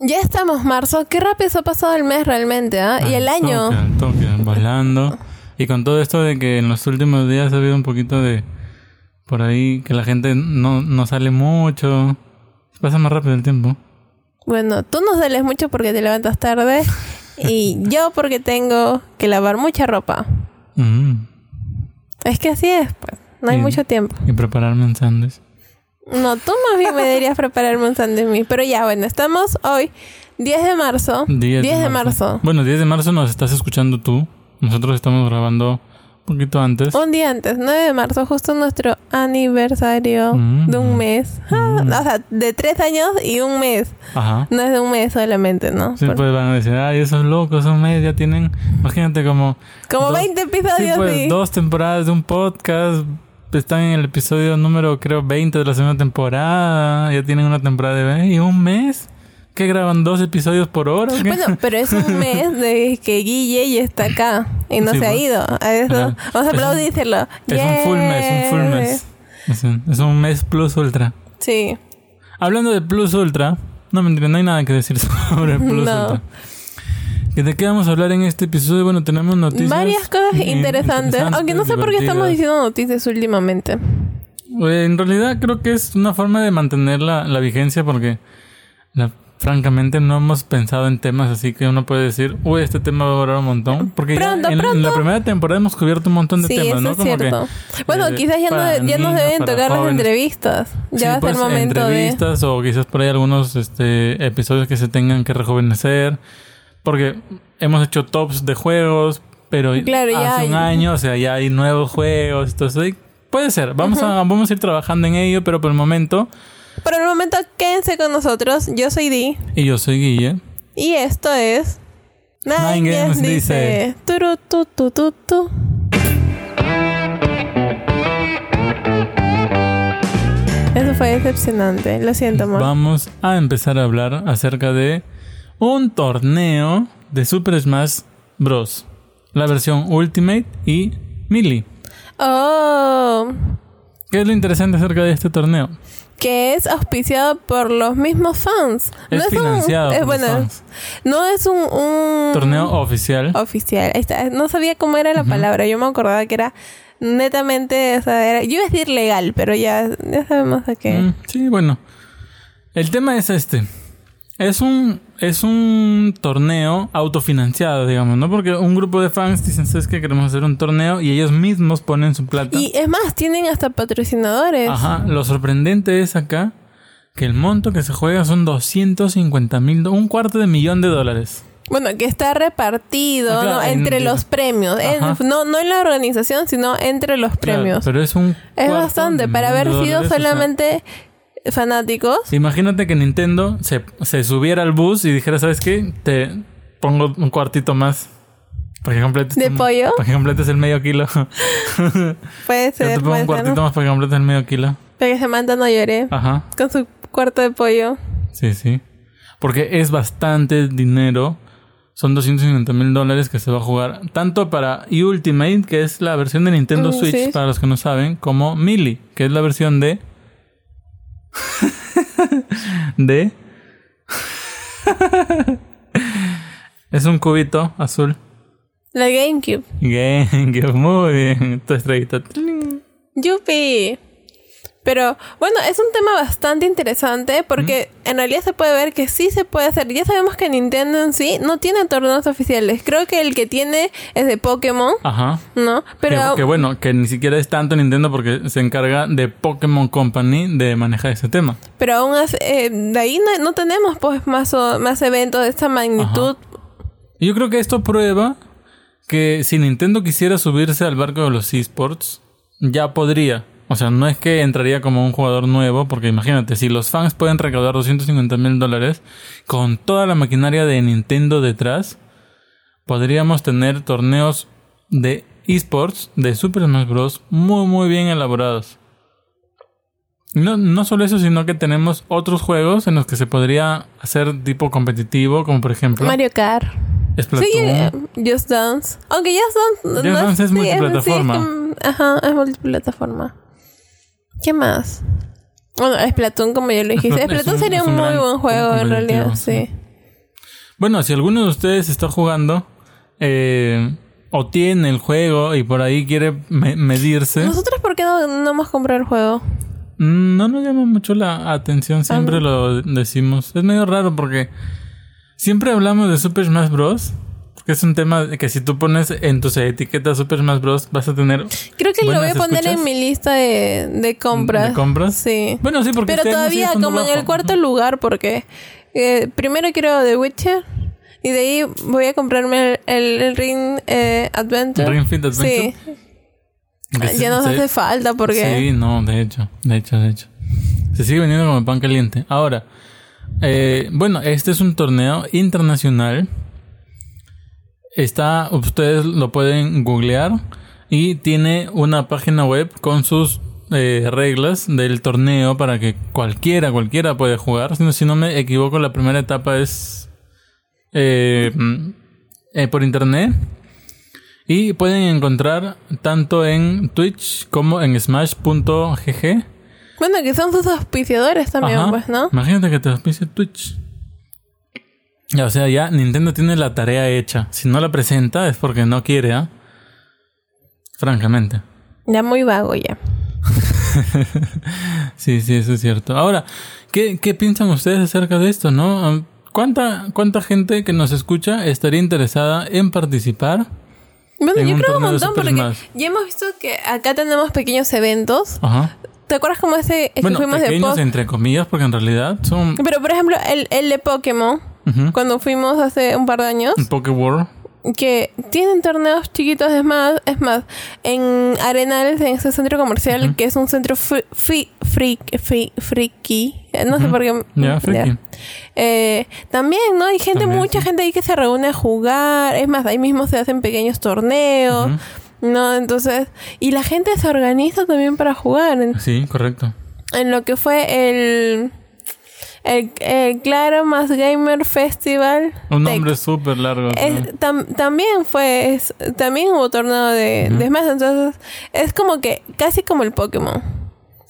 Ya estamos marzo, qué rápido se ha pasado el mes realmente, ¿ah? y el Al año. toque, volando. Y con todo esto de que en los últimos días ha habido un poquito de... Por ahí que la gente no, no sale mucho. Se pasa más rápido el tiempo. Bueno, tú no sales mucho porque te levantas tarde y yo porque tengo que lavar mucha ropa. Mm. Es que así es, pues. No hay mucho tiempo. Y prepararme sándwich. No, tú más bien me deberías prepararme un sándwich. Pero ya, bueno, estamos hoy 10 de marzo. 10, de marzo. Bueno, 10 de marzo nos estás escuchando tú. Nosotros estamos grabando un poquito antes. Un día antes, 9 de marzo, justo nuestro aniversario Mm. de un mes. Ah, O sea, de tres años y un mes. Ajá. No es de un mes solamente, ¿no? Sí, Por- pues van a decir, ay, esos locos, son medio, ya tienen, imagínate como... Como dos- 20 episodios, Sí, pues sí. dos temporadas de un podcast, están en el episodio número, creo, 20 de la segunda temporada, ya tienen una temporada de 20, y un mes, que graban dos episodios por hora. Bueno, pero es un mes de que Guille ya está acá y no Sí, se ha pues. ido. A eso, vamos a aplaudírselo. es un full mes, un full mes. Es un, es un mes plus ultra. Sí. Hablando de plus ultra, no mentira, no hay nada que decir sobre plus No. ultra. ¿Y ¿De qué vamos a hablar en este episodio? Bueno, tenemos noticias. Varias cosas eh, interesantes. Aunque no sé por qué estamos diciendo noticias últimamente. En realidad creo que es una forma de mantener la, la vigencia porque la- francamente no hemos pensado en temas así que uno puede decir, uy, este tema va a durar un montón. Porque ya Pronto, en, en pronto. la primera temporada hemos cubierto un montón de Sí, temas, eso ¿no? es cierto. bueno, eh, quizás ya, no, ya nos deben tocar las jóvenes. entrevistas. Ya Sí, va a pues, ser momento de... entrevistas o quizás por ahí algunos este, episodios que se tengan que rejuvenecer. Porque hemos hecho tops de juegos, pero Claro, hace un hay. año, o sea, ya hay nuevos juegos. Entonces, puede ser. Vamos, a, vamos a ir trabajando en ello, pero por el momento, Por el momento, quédense con nosotros. Yo soy Di. y yo soy Guille. Y esto es... Nine, Nine Games Games dice... Turu, tu, tu, tu, tu. Eso fue decepcionante. Lo siento, amor. Vamos a empezar a hablar acerca de un torneo de Super Smash Bros. La versión Ultimate y Melee. Oh... ¿Qué es lo interesante acerca de este torneo? que es auspiciado por los mismos fans. Es financiado un, por es, los bueno, fans. no es un, un Torneo oficial. oficial. Ahí está. No sabía cómo era la palabra. Yo me acordaba que era netamente, o sea, era- yo iba a decir legal, pero ya, ya sabemos de qué. Mm, sí, bueno. El tema es este. Es un, es un torneo autofinanciado, digamos, ¿no? Porque un grupo de fans dicen, ¿sabes qué? Queremos hacer un torneo y ellos mismos ponen su plata. Y es más, tienen hasta patrocinadores. Ajá, lo sorprendente es acá que el monto que se juega son 250 mil, un cuarto de millón de dólares. Bueno, que está repartido Ah, claro, ¿no? en- entre los premios. En- no, no en la organización, sino entre los Claro, premios. pero es un... es bastante. Para haber sido dólares, o sea, solamente fanáticos. Imagínate que Nintendo se, se subiera al bus y dijera, ¿sabes qué? Te pongo un cuartito más. Para que completes, ¿De tu- pollo? Para que completes el medio kilo. Puede Yo ser, te pongo un cuartito ¿no? más para que completes el medio kilo. Para que Samantha no llore. Ajá. Con su cuarto de pollo. Sí, sí. Porque es bastante dinero. Son 250 mil dólares que se va a jugar tanto para Ultimate, que es la versión de Nintendo Mm, Switch, sí. para los que no saben, como Melee, que es la versión de... de... es un cubito azul. La GameCube. GameCube, muy bien. Tu estrellita. Yupi. Pero bueno, es un tema bastante interesante porque en realidad se puede ver que sí se puede hacer. Ya sabemos que Nintendo en sí no tiene torneos oficiales. Creo que el que tiene es de Pokémon, Ajá. ¿no? Pero que, que bueno, que ni siquiera es tanto Nintendo porque se encarga de Pokémon Company de manejar ese tema. pero aún así, eh, de ahí no, no tenemos pues más, o- más eventos de esta magnitud. Yo creo que esto prueba que si Nintendo quisiera subirse al barco de los esports, ya podría. O sea, no es que entraría como un jugador nuevo, porque imagínate, si los fans pueden recaudar 250 mil dólares con toda la maquinaria de Nintendo detrás, podríamos tener torneos de esports de Super Smash Bros. muy, muy bien elaborados. No, no solo eso, sino que tenemos otros juegos en los que se podría hacer tipo competitivo, como por ejemplo Mario Kart. Splatoon. Sí, eh, Just Dance. Aunque Just Dance... Just Dance es sí, multiplataforma. sí, es que- ajá, es multiplataforma. ¿Qué más? Bueno, Splatoon, como yo lo dije. Splatoon sería un un muy buen juego, en realidad, sí. Bueno, si alguno de ustedes está jugando eh, o tiene el juego y por ahí quiere me- medirse, ¿Nosotros por qué no, no hemos comprado el juego? mm, no nos llama mucho la atención, siempre lo decimos. Es medio raro porque siempre hablamos de Super Smash Bros. Que es un tema que si tú pones en tus etiquetas Super Smash Bros. vas a tener Creo que lo voy a poner escuchas. en mi lista de, de compras. ¿De compras? Sí. Bueno, sí, porque Pero este todavía como en bajo. el cuarto lugar porque eh, primero quiero The Witcher y de ahí voy a comprarme el, el, el Ring eh, Adventure. Ring Fit Adventure. Sí. Ya nos sí. hace falta porque... Sí, no, de hecho, de hecho, de hecho. Se sigue vendiendo como pan caliente. Ahora, eh, bueno, este es un torneo internacional. Está, ustedes lo pueden googlear y tiene una página web con sus eh, reglas del torneo para que cualquiera, cualquiera puede jugar. Si no, si no me equivoco, la primera etapa es eh, eh, por internet. Y pueden encontrar tanto en Twitch como en smash.gg. Bueno, que son sus auspiciadores también, Ajá. pues, ¿no? Imagínate que te auspicie Twitch. Ya, O sea, ya Nintendo tiene la tarea hecha. Si no la presenta es porque no quiere, ¿ah? Francamente. Ya muy vago ya. Sí, sí, eso es cierto. Ahora, ¿qué, qué piensan ustedes acerca de esto, no? Ah, ¿Cuánta, ¿Cuánta gente que nos escucha estaría interesada en participar? Bueno, En yo un creo un de montón porque Smash. ya hemos visto que acá tenemos pequeños eventos. Ajá. ¿Te acuerdas cómo ese que Bueno, fuimos de pequeños Pokémon? entre comillas, porque en realidad son Pero por ejemplo, el, el de Pokémon, Cuando fuimos hace un par de años, Poké World. que tienen torneos chiquitos, es más, es más, en Arenales, en ese centro comercial, que es un centro freak, fri- friki, eh, no sé por qué. Ya, friki. Eh, también, ¿no? Hay gente, También, mucha sí. gente ahí que se reúne a jugar, es más, ahí mismo se hacen pequeños torneos. ¿no? Entonces, y la gente se organiza también para jugar. Sí, correcto. en lo que fue el, el, el Claro Más Gamer Festival. Un nombre súper largo. Es- también fue, es- también hubo torneo de, de Smash, entonces es como que casi como el Pokémon.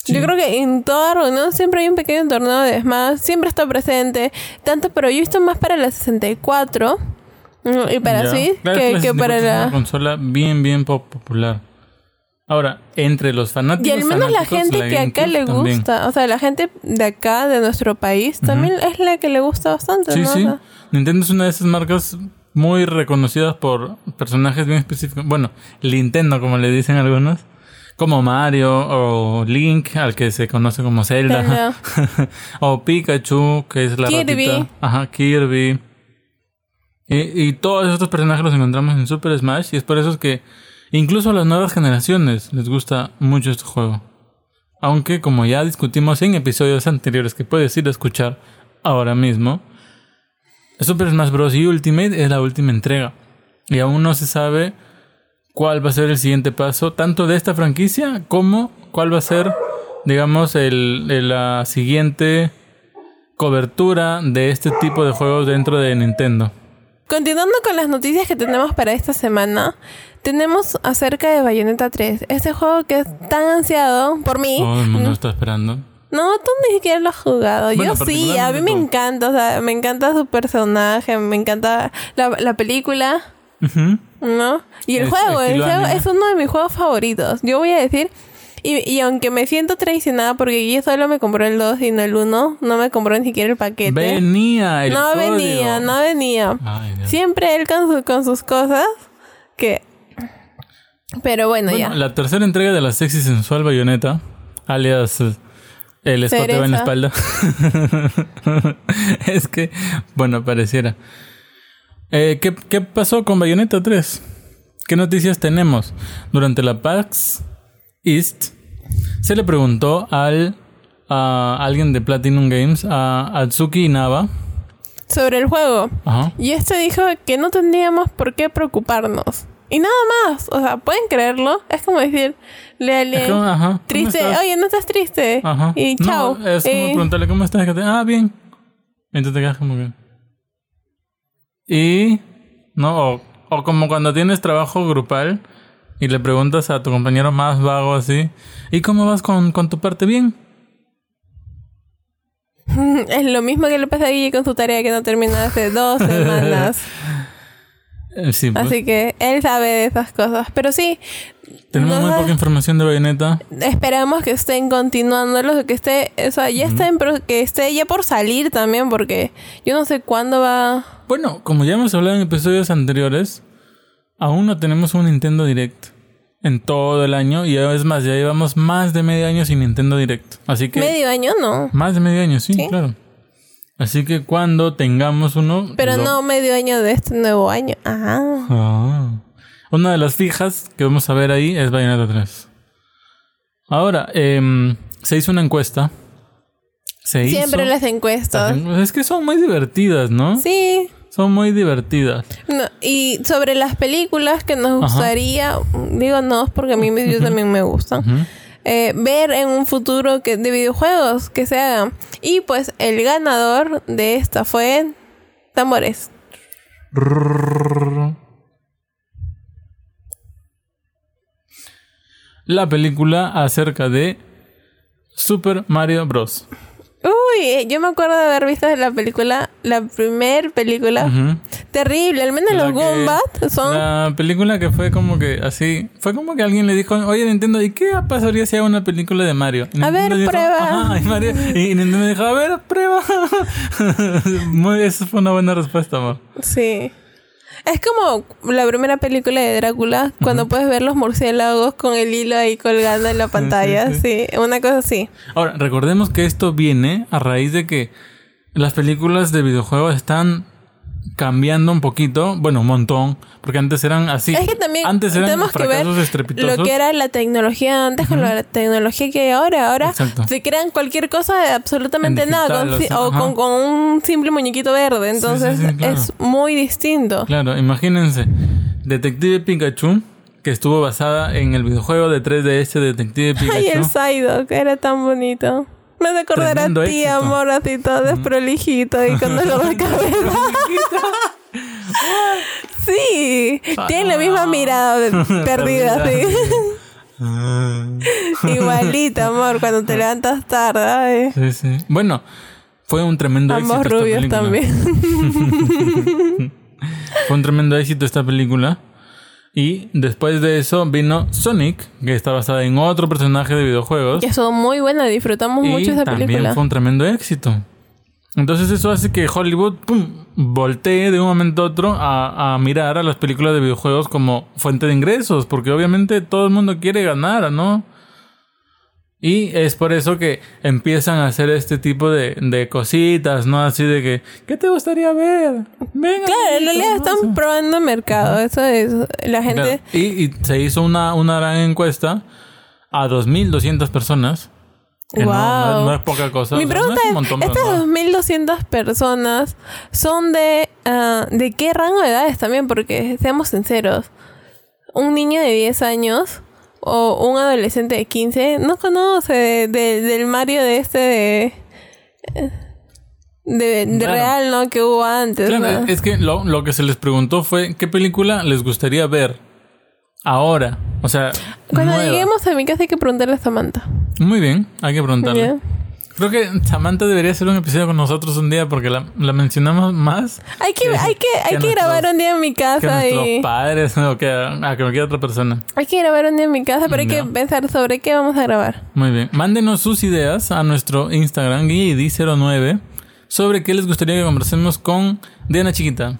Sí. Yo creo que en toda reunión siempre hay un pequeño torneo de Smash, siempre está presente, tanto, pero yo he visto más para la 64 mm, y para sí Claro, que, que para 64 es una la... consola bien, bien po- popular. Ahora, entre los fanáticos. Y al menos la gente la que acá le también. gusta, o sea, la gente de acá, de nuestro país, también es la que le gusta bastante, Sí, ¿no? Sí. Nintendo es una de esas marcas muy reconocidas por personajes bien específicos. Bueno, Nintendo, como le dicen algunos. Como Mario o Link, al que se conoce como Zelda. o Pikachu, que es la Kirby. ratita. Ajá, Kirby. Y, y todos estos personajes los encontramos en Super Smash. Y es por eso es que incluso a las nuevas generaciones les gusta mucho este juego. Aunque, como ya discutimos en episodios anteriores que puedes ir a escuchar ahora mismo, Super Smash Bros. Ultimate es la última entrega. Y aún no se sabe cuál va a ser el siguiente paso, tanto de esta franquicia como cuál va a ser, digamos, el- la siguiente cobertura de este tipo de juegos dentro de Nintendo. Continuando con las noticias que tenemos para esta semana, tenemos acerca de Bayonetta 3, ese juego que es tan ansiado por mí. Todo el mundo está esperando. No, tú ni siquiera lo has jugado. Bueno, Yo sí, a mí me encanta, o sea, me encanta su personaje, me encanta la, la película. ¿no? Y el Es juego, el juego anime. es uno de mis juegos favoritos. Yo voy a decir, y, y aunque me siento traicionada porque yo solo me compró el 2 y no el 1, no me compró ni siquiera el paquete. Venía el no código. venía, no venía. Ay. Siempre él con, su- con sus cosas que... Pero bueno, Bueno, ya. la tercera entrega de la sexy sensual bayoneta, alias el escoteo en la espalda. es que, bueno, pareciera. Eh, ¿qué, qué pasó con Bayonetta 3? ¿Qué noticias tenemos? Durante la PAX East se le preguntó al a alguien de Platinum Games, a Atsuki Inaba, Sobre el juego. ajá, Y este dijo que no tendríamos por qué preocuparnos. Y nada más. O sea, ¿pueden creerlo? Es como decir. Es ajá, ¿cómo triste. estás? Oye, no estás triste. Ajá. Y No, chao. es como Eh, preguntarle cómo estás. que te- Ah, bien. Entonces te quedas como que. Y. No, o, o como cuando tienes trabajo grupal y le preguntas a tu compañero más vago así. ¿Y cómo vas con, con tu parte bien? Es lo mismo que le pasa a Guille con su tarea que no termina hace dos semanas. Eh, Sí, pues. Así que él sabe de esas cosas. Pero sí, Tenemos muy poca información de Bayonetta. esperamos que estén continuándolo, que esté, o sea, ya está en pro- que esté ya por salir también, porque yo no sé cuándo va. Bueno, como ya hemos hablado en episodios anteriores, aún no tenemos un Nintendo Direct en todo el año. Y es más, ya llevamos más de medio año sin Nintendo Direct. Así que... Medio año no. Más de medio año, sí, ¿Sí? claro. Así que cuando tengamos uno... Pero lo- no medio año de este nuevo año. Ah. Ah. Una de las fijas que vamos a ver ahí es Bayonetta 3. Ahora, em, se hizo una encuesta. Se Siempre hizo... las encuestas. Es que son muy divertidas, ¿no? Sí. Son muy divertidas. No, y sobre las películas que nos Ajá. gustaría, digo no, porque a mí yo también me gustan, eh, ver en un futuro que, de videojuegos que se hagan. Y pues el ganador de esta fue Tambores. La película acerca de Super Mario Bros. Uy, eh, yo me acuerdo de haber visto la película, la primer película. Terrible, al menos La los Goombat son... La película que fue como que así. Fue como que alguien le dijo, oye Nintendo, ¿y qué pasaría si hago una película de Mario? Y A ver, dijo, prueba. "Ajá", y, Mario- y Nintendo dijo, a ver, prueba. Muy, esa fue una buena respuesta, amor. Sí. Es como la primera película de Drácula, cuando puedes ver los murciélagos con el hilo ahí colgando en la pantalla. Sí, una cosa así. Ahora, recordemos que esto viene a raíz de que las películas de videojuegos están cambiando un poquito, bueno, un montón, porque antes eran así. Es que también antes eran tenemos que ver lo que era la tecnología antes con la tecnología que hay ahora. Ahora Exacto. se crean cualquier cosa de absolutamente En nada, con o con, un simple muñequito verde. Entonces sí, claro. es muy distinto. Claro, imagínense, Detective Pikachu, que estuvo basada en el videojuego de 3DS Detective Pikachu. Ay, el Psyduck era tan bonito. Me hace acordar a ti, amor, así todo desprolijito y con dolor de cabeza. sí, tiene la misma mirada de- perdida, sí. Igualito, amor, cuando te levantas tarde. ay. Sí, sí. Bueno, fue un tremendo Ambos éxito. esta rubios película. también. Fue un tremendo éxito esta película. Y después de eso vino Sonic, que está basada en otro personaje de videojuegos. que son muy buenas, disfrutamos y mucho esa también película. fue un tremendo éxito. Entonces eso hace que Hollywood pum, voltee de un momento a otro a, a mirar a las películas de videojuegos como fuente de ingresos, porque obviamente todo el mundo quiere ganar, ¿no? Y es por eso que empiezan a hacer este tipo de, de cositas, ¿no? Así de que, ¿qué te gustaría ver? Venga, Claro, en realidad están a-". probando mercado. Eso es. La gente. Claro. Y, y se hizo una, una gran encuesta a 2.200 personas. que no- Wow. no, no es poca cosa. Mi o sea, no pregunta es un es, ¿estas no. 2.200 personas son de, ah, de qué rango de edades también? Porque seamos sinceros, un niño de 10 años o un adolescente de 15 no conoce de- de- del Mario de este de... De, de Claro. real, ¿no? Que hubo antes. Claro, ¿no? es que lo, lo que se les preguntó fue qué película les gustaría ver ahora. O sea, Cuando nueva. lleguemos a mi casa hay que preguntarle a Samantha. Muy bien, hay que preguntarle. Creo que Samantha debería hacer un episodio con nosotros un día porque la, la mencionamos más Hay que, Que- hay que, hay que que grabar nuestros- un día en mi que casa nuestros y... padres o que a, a cualquier otra persona. Hay que grabar un día en mi casa, pero hay que pensar sobre qué vamos a grabar. Muy bien. Mándenos sus ideas a nuestro Instagram, guidi09, sobre qué les gustaría que conversemos con Diana Chiquita.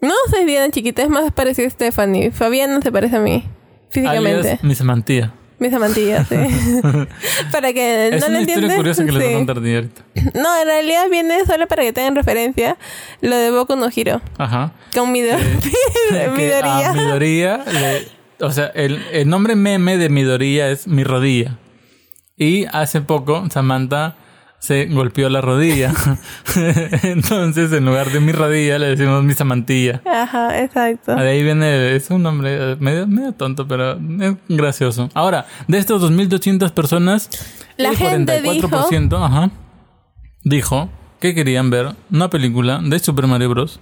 No soy Diana chiquita, es más parecida a Stephanie. Fabiana se parece a mí, físicamente. Alias mi Samantía. Mis amantillas, sí. Para que Es no lo una historia entiendan. curiosa que les voy a sí. contar de ahorita. No, en realidad viene solo para que tengan referencia lo de Boku no Hiro. Ajá. Con Midor Que Midoriya. a Midoriya le- o sea, el, el nombre meme de Midoriya es mi rodilla. Y hace poco Samantha se golpeó la rodilla. Entonces, en lugar de mi rodilla, le decimos mi samantilla. Ajá, exacto. De ahí viene, es un nombre eh, medio, medio tonto, pero es gracioso. Ahora, de estas 2.200 personas, La el gente 44% ajá, dijo que querían ver una película de Super Mario Bros.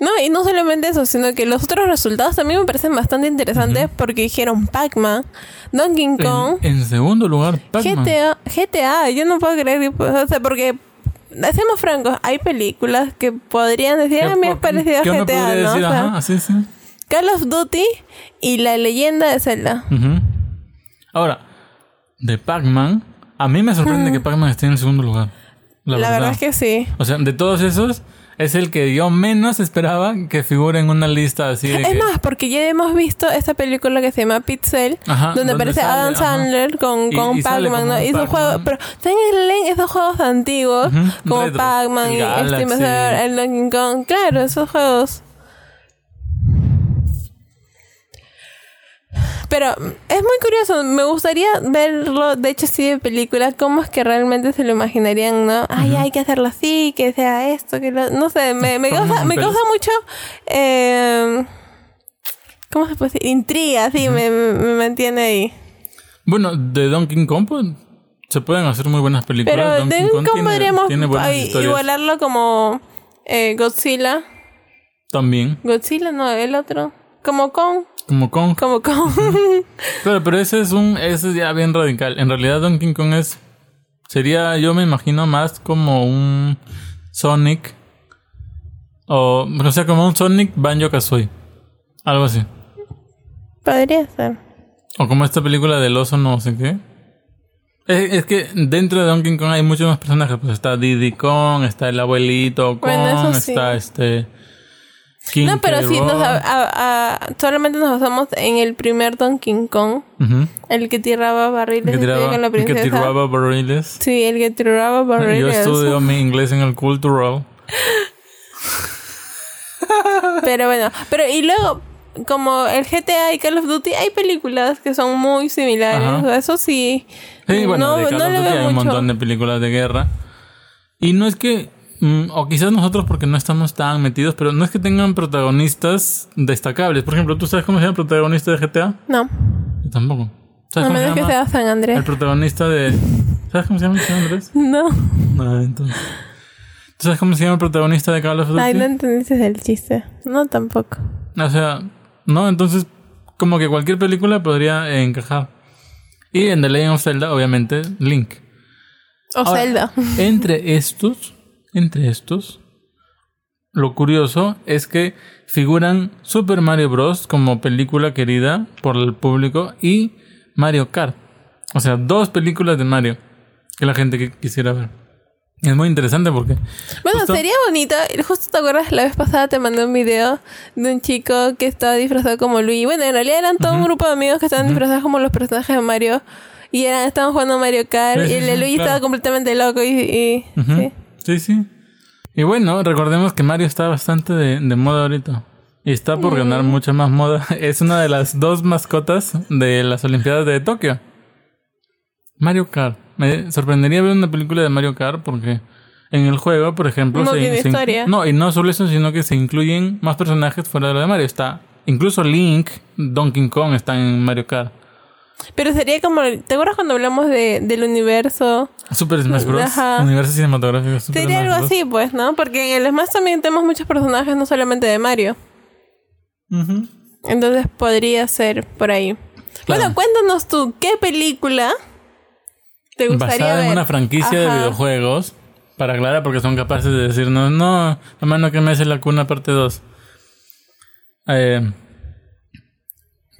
No, y no solamente eso, sino que los otros resultados también me parecen bastante interesantes porque dijeron Pac-Man, Donkey Kong, En, en segundo lugar, Pac-Man. GTA, GTA, yo no puedo creer, o sea, porque seamos francos, hay películas que podrían decir, a mí me es parecido a ¿Qué uno GTA, ¿no? decir? O sea, Ajá, así, sí. Call of Duty y la leyenda de Zelda. Ahora, de Pac-Man, a mí me sorprende que Pac-Man esté en el segundo lugar. La, La, verdad. verdad es que sí. O sea, de todos esos, es el que yo menos esperaba que figure en una lista así de Es que... más, porque ya hemos visto esta película que se llama Pixel, Ajá, donde aparece sale, Adam ajá. Sandler con, con Pac-Man, ¿no? Y Pac-Man. juegos, pero leen esos juegos antiguos, como. Pac-Man y. Invasador, el Donkey Kong. Claro, esos juegos. Pero es muy curioso, me gustaría verlo, de hecho sí de película, cómo es que realmente se lo imaginarían, ¿no? Ay, hay que hacerlo así, que sea esto, que lo... No sé, me, me, causa, me causa mucho... eh, ¿Cómo se puede decir? Intriga, sí, me, me, me mantiene ahí. Bueno, de Donkey Kong pues, se pueden hacer muy buenas películas. Pero Donkey Kong cómo tiene, podríamos tiene buenas igualarlo como eh, Godzilla. también. Godzilla, no, el otro. Como Kong. Como Kong. Como Kong. Claro, pero ese es un, ese es ya bien radical. En realidad Donkey Kong es, sería, yo me imagino más como un Sonic, o, o sea, como un Sonic Banjo Kazooie, algo así. Podría ser. O como esta película del oso no sé qué. Es, es que dentro de Donkey Kong hay muchos más personajes. Pues está Diddy Kong, está el abuelito Kong, Bueno, eso sí. está este... King No, pero sí, nos, a- a- a- solamente nos basamos en el primer Donkey Kong. Ujú. El que tiraba barriles que y estudia tiraba, con la el que princesa. tiraba barriles. Sí, el que tiraba Yo barriles. estudio mi inglés en el cultural. Pero bueno, pero y luego, como el GTA y Call of Duty, hay películas que son muy similares. Ajá. o sea, Eso sí. Sí, bueno, no, de Call no of Duty hay un mucho. montón de películas de guerra. Y no es que, mm, o quizás nosotros porque no estamos tan metidos, pero no es que tengan protagonistas destacables. Por ejemplo, ¿tú sabes cómo se llama el protagonista de GTA? No, Yo tampoco. ¿Sabes cómo se menos que llama? sea San Andrés. El protagonista de... ¿Sabes cómo se llama señor Andrés? No. No, entonces... ¿Tú sabes cómo se llama el protagonista de Call of Duty? Ay, no entendiste el chiste. No, tampoco. O sea, no, entonces como que cualquier película podría encajar. Y en The Legend of Zelda, obviamente, Link. O Ahora, Zelda. Entre estos, entre estos, lo curioso es que figuran Super Mario Bros. como película querida por el público y Mario Kart. O sea, dos películas de Mario que la gente que quisiera ver. Es muy interesante porque... Bueno, justo- sería bonito. Justo te acuerdas, la vez pasada te mandé un video de un chico que estaba disfrazado como Luigi. Bueno, en realidad eran todo un grupo de amigos que estaban disfrazados como los personajes de Mario. Y eran, estaban jugando a Mario Kart. Sí, y el sí, Luigi claro. estaba completamente loco. Y, sí. Sí, sí. Y bueno, recordemos que Mario está bastante de, de moda ahorita. Y está por ganar mucha más moda. Es una de las dos mascotas de las Olimpiadas de Tokio. Mario Kart. Me sorprendería ver una película de Mario Kart porque en el juego, por ejemplo... No tiene inc- historia. No, y no solo eso, sino que se incluyen más personajes fuera de lo de Mario. Está... Incluso Link, Donkey Kong están en Mario Kart. Pero sería como... ¿Te acuerdas cuando hablamos de, del universo? Super Smash Bros. Ajá. Universo cinematográfico. Super Sería Smash algo Bros. así, pues, ¿no? Porque en el Smash también tenemos muchos personajes, no solamente de Mario. Entonces podría ser por ahí. Claro. Bueno, cuéntanos tú, ¿qué película te gustaría basada ver? en una franquicia de videojuegos. Para aclarar, porque son capaces de decirnos, no, hermano, que me hace la cuna parte 2. Eh,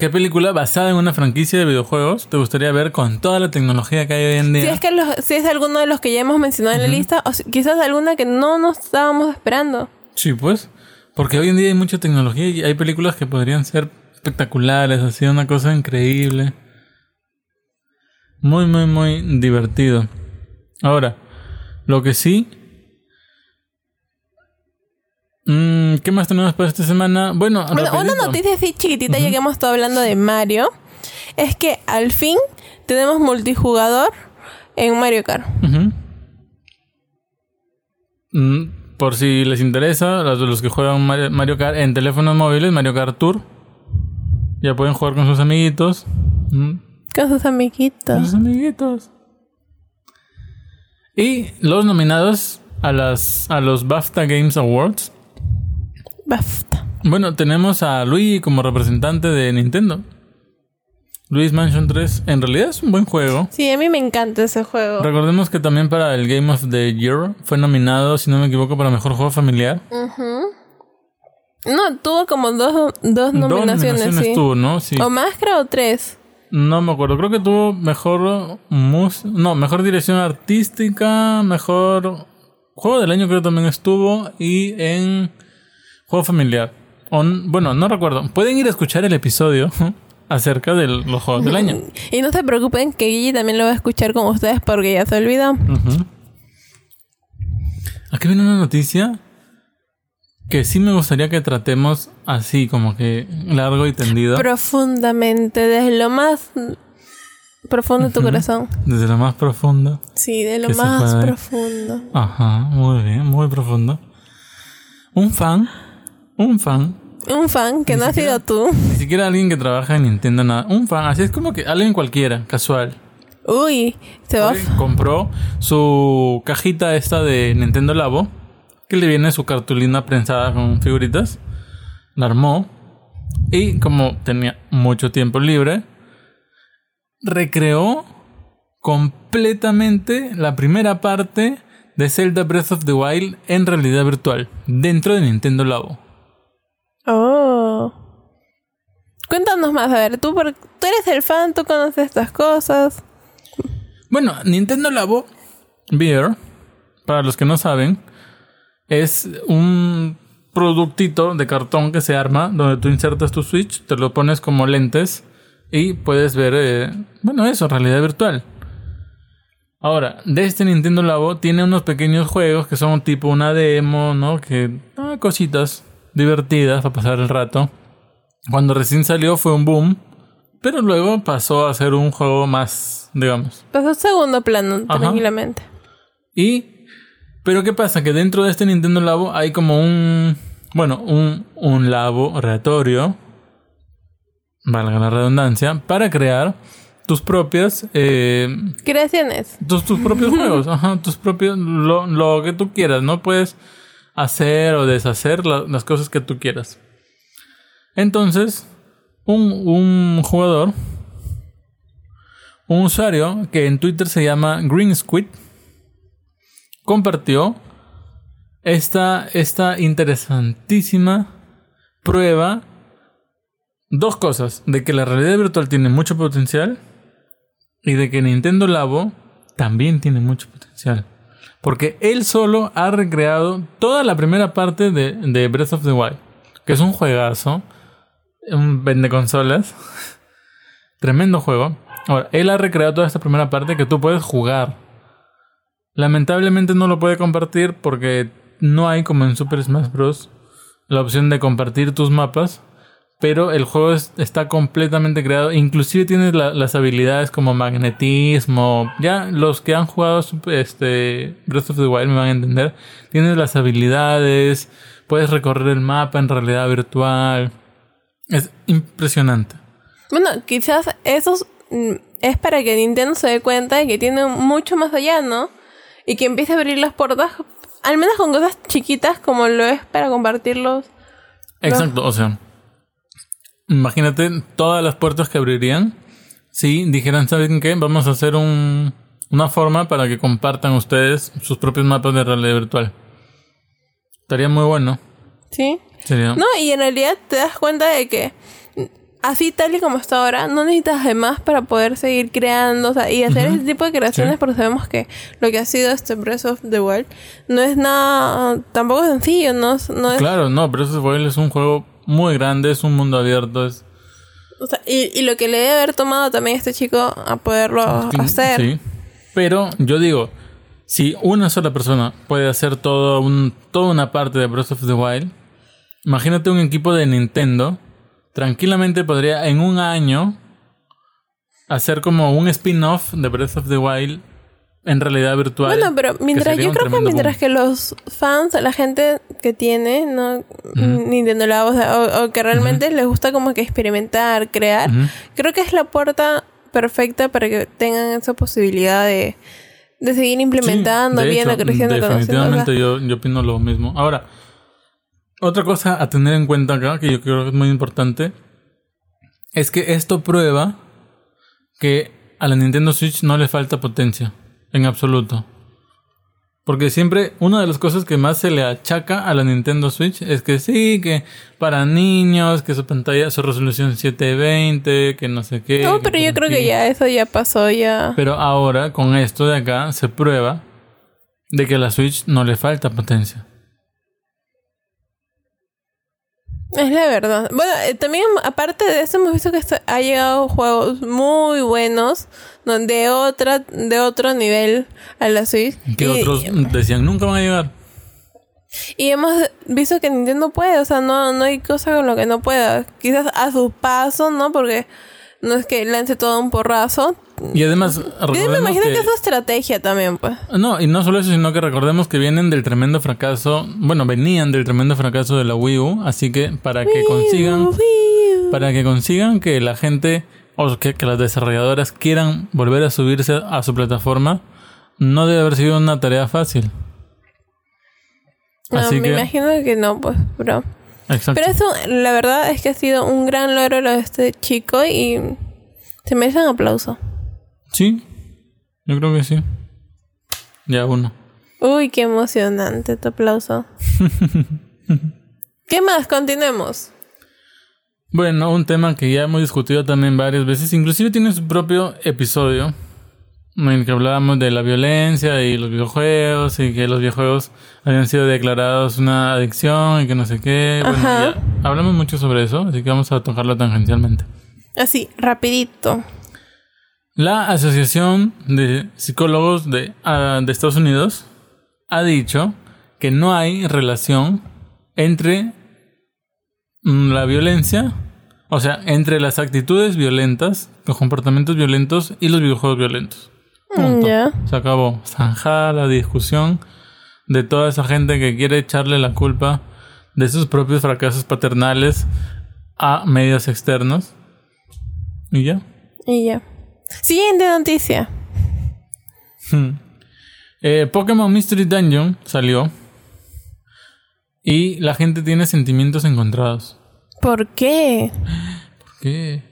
¿Qué película basada en una franquicia de videojuegos te gustaría ver con toda la tecnología que hay hoy en día? Si es que los- si es alguno de los que ya hemos mencionado en la lista, o si- quizás alguna que no nos estábamos esperando. Sí, pues. Porque hoy en día hay mucha tecnología y hay películas que podrían ser espectaculares, así, una cosa increíble. Muy, muy, muy divertido. Ahora, lo que sí. Mm, ¿Qué más tenemos para esta semana? Bueno, Bueno, una noticia así chiquitita, ya que hemos estado hablando de Mario, es que al fin tenemos multijugador en Mario Kart. Mm, por si les interesa, los, los que juegan Mario, Mario Kart en teléfonos móviles, Mario Kart Tour. Ya pueden jugar con sus amiguitos. Mm, Con sus amiguitos. Los amiguitos. Y los nominados a las a los BAFTA Games Awards. Basta. Bueno, tenemos a Luigi como representante de Nintendo. Luis Mansion 3 en realidad es un buen juego. Sí, a mí me encanta ese juego. Recordemos que también para el Game of the Year fue nominado, si no me equivoco, para Mejor Juego Familiar. No, tuvo como dos, dos nominaciones, Dos nominaciones sí. tuvo, ¿no? Sí. O más, creo, tres. No me acuerdo. Creo que tuvo mejor mus no, mejor dirección artística, mejor juego del año creo también estuvo y en juego familiar. O bueno, no recuerdo. Pueden ir a escuchar el episodio acerca de los juegos del año. Y no se preocupen que Guille también lo va a escuchar con ustedes porque ya se olvidó. Ujú. Aquí viene una noticia que sí me gustaría que tratemos así, como que largo y tendido. Profundamente, desde lo más profundo de tu corazón. Desde lo más profundo. Sí, de lo más profundo. Ajá, muy bien, muy profundo. Un fan, un fan, Un fan que no ha sido tú. ni siquiera alguien que trabaja en Nintendo, nada. Un fan, así es como que alguien cualquiera, casual. Uy, se va. Compró su cajita esta de Nintendo Labo, que le viene su cartulina prensada con figuritas. La armó. Y como tenía mucho tiempo libre, recreó completamente la primera parte de Zelda Breath of the Wild en realidad virtual, dentro de Nintendo Labo. Oh. Cuéntanos más, a ver, tú, por- tú eres el fan, tú conoces estas cosas. Bueno, Nintendo Labo Beer, para los que no saben, es un productito de cartón que se arma donde tú insertas tu Switch, te lo pones como lentes y puedes ver, eh, bueno, eso, realidad virtual. Ahora, de este Nintendo Labo tiene unos pequeños juegos que son tipo una demo, ¿no? Que ah, cositas divertidas para pasar el rato. Cuando recién salió fue un boom, pero luego pasó a ser un juego más, digamos, Pasó a segundo plano, Ajá. tranquilamente. y, pero ¿qué pasa? Que dentro de este Nintendo Labo hay como un, bueno, un, un laboratorio, valga la redundancia, para crear tus propias, eh, Creaciones. tus, tus propios juegos, ajá, tus propios, lo, lo que tú quieras, ¿no? Puedes hacer o deshacer la- las cosas que tú quieras. Entonces, un, un jugador, un usuario que en Twitter se llama Green Squid, compartió esta, esta interesantísima prueba. Dos cosas, de que la realidad virtual tiene mucho potencial y de que Nintendo Labo también tiene mucho potencial. Porque él solo ha recreado toda la primera parte de, Breath of the Wild, que es un juegazo, un vende consolas, tremendo juego. Ahora, él ha recreado toda esta primera parte que tú puedes jugar. Lamentablemente no lo puede compartir porque no hay como en Super Smash Bros. la opción de compartir tus mapas. Pero el juego es- está completamente creado. Inclusive tienes la- las habilidades como magnetismo. Ya los que han jugado este, Breath of the Wild me van a entender. Tienes las habilidades. Puedes recorrer el mapa en realidad virtual. Es impresionante. Bueno, quizás eso es, mm, para que Nintendo se dé cuenta de que tiene mucho más allá, ¿no? Y que empiece a abrir las puertas, al menos con cosas chiquitas como lo es para compartirlos. Exacto, o sea, imagínate todas las puertas que abrirían si dijeran, ¿saben qué? Vamos a hacer un, una forma para que compartan ustedes sus propios mapas de realidad virtual. Estaría muy bueno. ¿Sí? Sería... No, y en realidad te das cuenta de que así tal y como está ahora, no necesitas de más para poder seguir creando o sea, y hacer ese tipo de creaciones Sí. porque sabemos que lo que ha sido este Breath of the Wild no es nada tampoco sencillo, no, no es Claro, no, pero ese Wild es un juego muy grande, es un mundo abierto, es... o sea, y, y lo que le debe haber tomado también a este chico a poderlo hacer. Sí. Pero yo digo, si una sola persona puede hacer todo un, toda una parte de Breath of the Wild, imagínate un equipo de Nintendo, tranquilamente podría en un año hacer como un spin-off de Breath of the Wild en realidad virtual. Bueno, pero mientras yo creo que mientras boom. que los fans, la gente que tiene, no Nintendo Labo, o, sea, o- o que realmente les gusta como que experimentar, crear, creo que es la puerta perfecta para que tengan esa posibilidad de, de seguir implementando, Sí, de viendo, hecho, creciendo, Definitivamente yo, yo opino lo mismo. Ahora, otra cosa a tener en cuenta acá, que yo creo que es muy importante, es que esto prueba que a la Nintendo Switch no le falta potencia, en absoluto. Porque siempre una de las cosas que más se le achaca a la Nintendo Switch es que sí, que para niños, que su pantalla, su resolución 720, que no sé qué. No, pero yo creo que ya eso ya pasó ya. Pero ahora con esto de acá se prueba de que a la Switch no le falta potencia. Es la verdad. Bueno, eh, también aparte de eso hemos visto que ha llegado juegos muy buenos de otra de otro nivel a la Switch. Que otros decían nunca van a llegar. Y hemos visto que Nintendo puede, o sea, no, no hay cosa con lo que no pueda. Quizás a su paso, ¿no? Porque no es que lance todo un porrazo. Y además, Yo me imagino que, es su estrategia también, pues. No, y no solo eso, sino que recordemos que vienen del tremendo fracaso, bueno, venían del tremendo fracaso de la Wii U, así que para que consigan, para que consigan que la gente o que, que las desarrolladoras quieran volver a subirse a su plataforma, no debe haber sido una tarea fácil. No, me imagino que no, pues, bro. Exacto. Pero eso, la verdad es que ha sido un gran logro lo de este chico y se merecen aplauso. Sí, yo creo que sí. Ya uno. Uy, qué emocionante tu aplauso. ¿Qué más? Continuemos. Bueno, un tema que ya hemos discutido también varias veces, inclusive tiene su propio episodio en el que hablábamos de la violencia y los videojuegos y que los videojuegos habían sido declarados una adicción y que no sé qué. Bueno, ya hablamos mucho sobre eso, así que vamos a tocarlo tangencialmente. Así, rapidito. La Asociación de Psicólogos de, ah, de Estados Unidos ha dicho que no hay relación entre mm, la violencia, o sea, entre las actitudes violentas, los comportamientos violentos y los videojuegos violentos. Punto. Se acabó. Zanjada la discusión de toda esa gente que quiere echarle la culpa de sus propios fracasos paternales a medios externos. Y ya. Y ya. Siguiente noticia. Hmm. Eh, Pokémon Mystery Dungeon salió. Y la gente tiene sentimientos encontrados. ¿Por qué? ¿Por qué?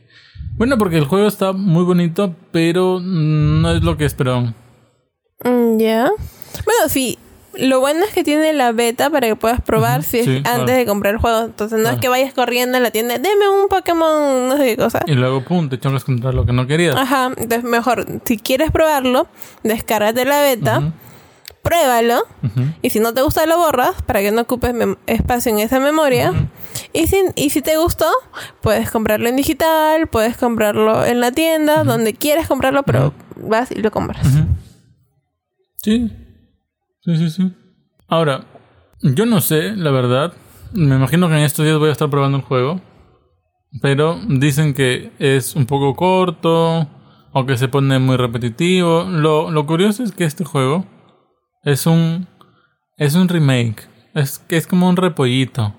Bueno, porque el juego está muy bonito, pero no es lo que esperaban. Mm, ya. Bueno, sí, lo bueno es que tiene la beta para que puedas probar si antes de comprar el juego. Entonces no es que vayas corriendo a la tienda, deme un Pokémon, no sé qué cosa. Y luego, pum, te chocas contra lo que no querías. Ajá, entonces mejor, si quieres probarlo, descárgate la beta, pruébalo. Y si no te gusta, lo borras para que no ocupes espacio en esa memoria. Y si, y si te gustó, puedes comprarlo en digital, puedes comprarlo en la tienda, donde quieres comprarlo, pero vas y lo compras. Sí. Sí, sí, sí. Ahora, yo no sé, la verdad. Me imagino que en estos días voy a estar probando el juego. Pero dicen que es un poco corto o que se pone muy repetitivo. Lo, lo curioso es que este juego es un es un remake. Es que es como un repollito.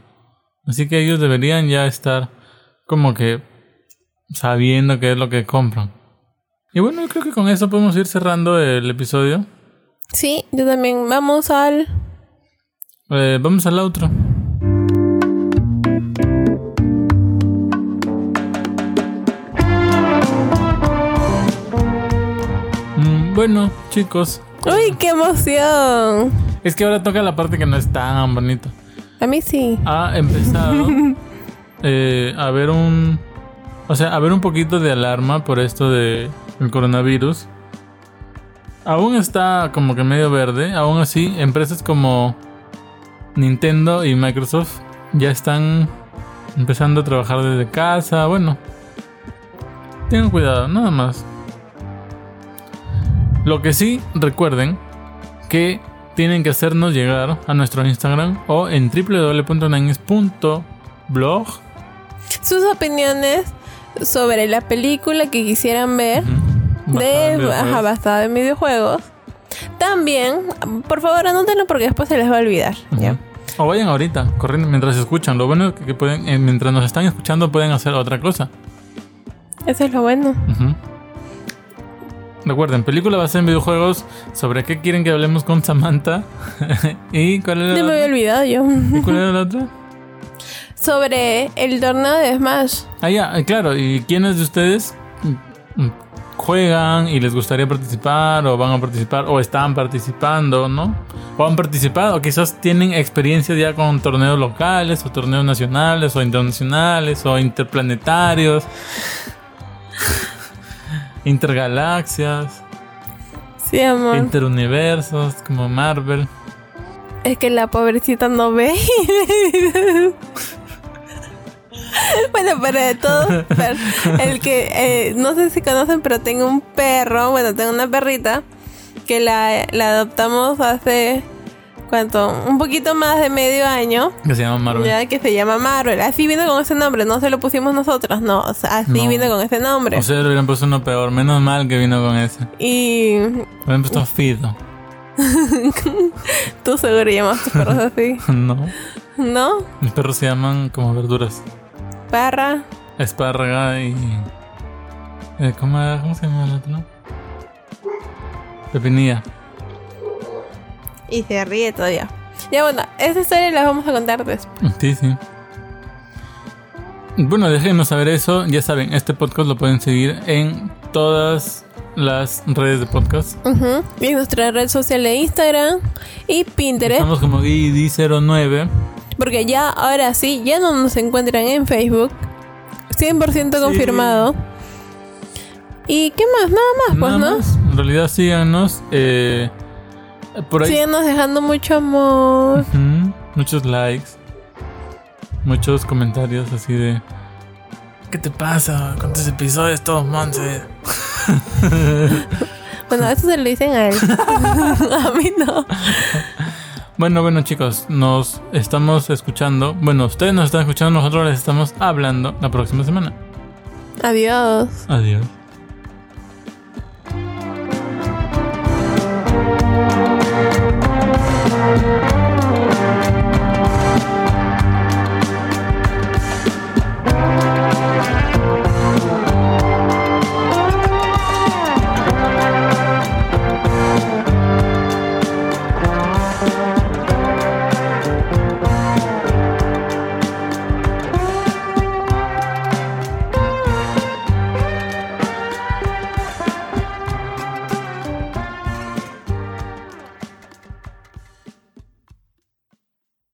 Así que ellos deberían ya estar como que sabiendo qué es lo que compran. Y bueno, creo que con eso podemos ir cerrando el episodio. Sí, yo también. Vamos al. Eh, vamos al otro. Mm, bueno, chicos. ¡Uy, qué emoción! Es que ahora toca la parte que no es tan bonita. A mí sí. Ha empezado eh, a ver un. O sea, a ver un poquito de alarma por esto de el coronavirus aún está como que medio verde. Aún así, empresas como Nintendo y Microsoft ya están empezando a trabajar desde casa. Bueno, tengan cuidado, nada más. Lo que sí, recuerden que tienen que hacernos llegar a nuestro Instagram o en www.nanes.blog sus opiniones sobre la película que quisieran ver de basada en videojuegos. También, por favor, anótenlo porque después se les va a olvidar. O vayan ahorita, corriendo mientras escuchan. Lo bueno es que pueden, eh, mientras nos están escuchando, pueden hacer otra cosa. Eso es lo bueno. Recuerden, película basada en videojuegos. ¿Sobre qué quieren que hablemos con Samantha? ¿Y cuál era la me había olvidado yo. ¿Y cuál era la otra? Sobre el torneo de Smash. Ah, ya, eh, claro. ¿Y quiénes de ustedes juegan y les gustaría participar o van a participar o están participando, ¿no? O han participado, o quizás tienen experiencia ya con torneos locales o torneos nacionales o internacionales o interplanetarios, intergalaxias, Sí, amor. interuniversos como Marvel. Es que la pobrecita no ve. bueno, pero de todo, pero el que eh, no sé si conocen, pero tengo un perro, bueno, tengo una perrita que la, la adoptamos hace cuánto, un poquito más de medio año. Que se llama Marvel. Ya que se llama Marvel. Así vino con ese nombre, no se lo pusimos nosotros, no, o sea, así No. vino con ese nombre. O sea, le hubieran puesto uno peor. Menos mal que vino con ese. y Le hubieran puesto Fido. tú seguro llamas tus perros así, no. ¿no? Mis perros se llaman como verduras. Parra. Espárraga y. eh, ¿cómo? ¿Cómo se llama el otro? Pepinilla. Y se ríe todavía. Ya bueno, esa historia la vamos a contar después. Sí, sí. Bueno, déjenos saber eso. Ya saben, este podcast lo pueden seguir en todas las redes de podcast. Ujú. Y nuestra red social de Instagram y Pinterest. Estamos como GD09. Porque ya, ahora sí, ya no nos encuentran en Facebook. 100% confirmado. ¿Y qué más? Nada más, pues, Nada ¿no? más. En realidad, síganos. eh, por ahí. Síganos dejando mucho amor. Muchos likes. Muchos comentarios así de. ¿Qué te pasa? ¿Cuántos episodios todos monse? Bueno, eso se lo dicen a él. a mí no. Bueno, bueno chicos, nos estamos escuchando. Bueno, ustedes nos están escuchando, nosotros les estamos hablando la próxima semana. Adiós. Adiós.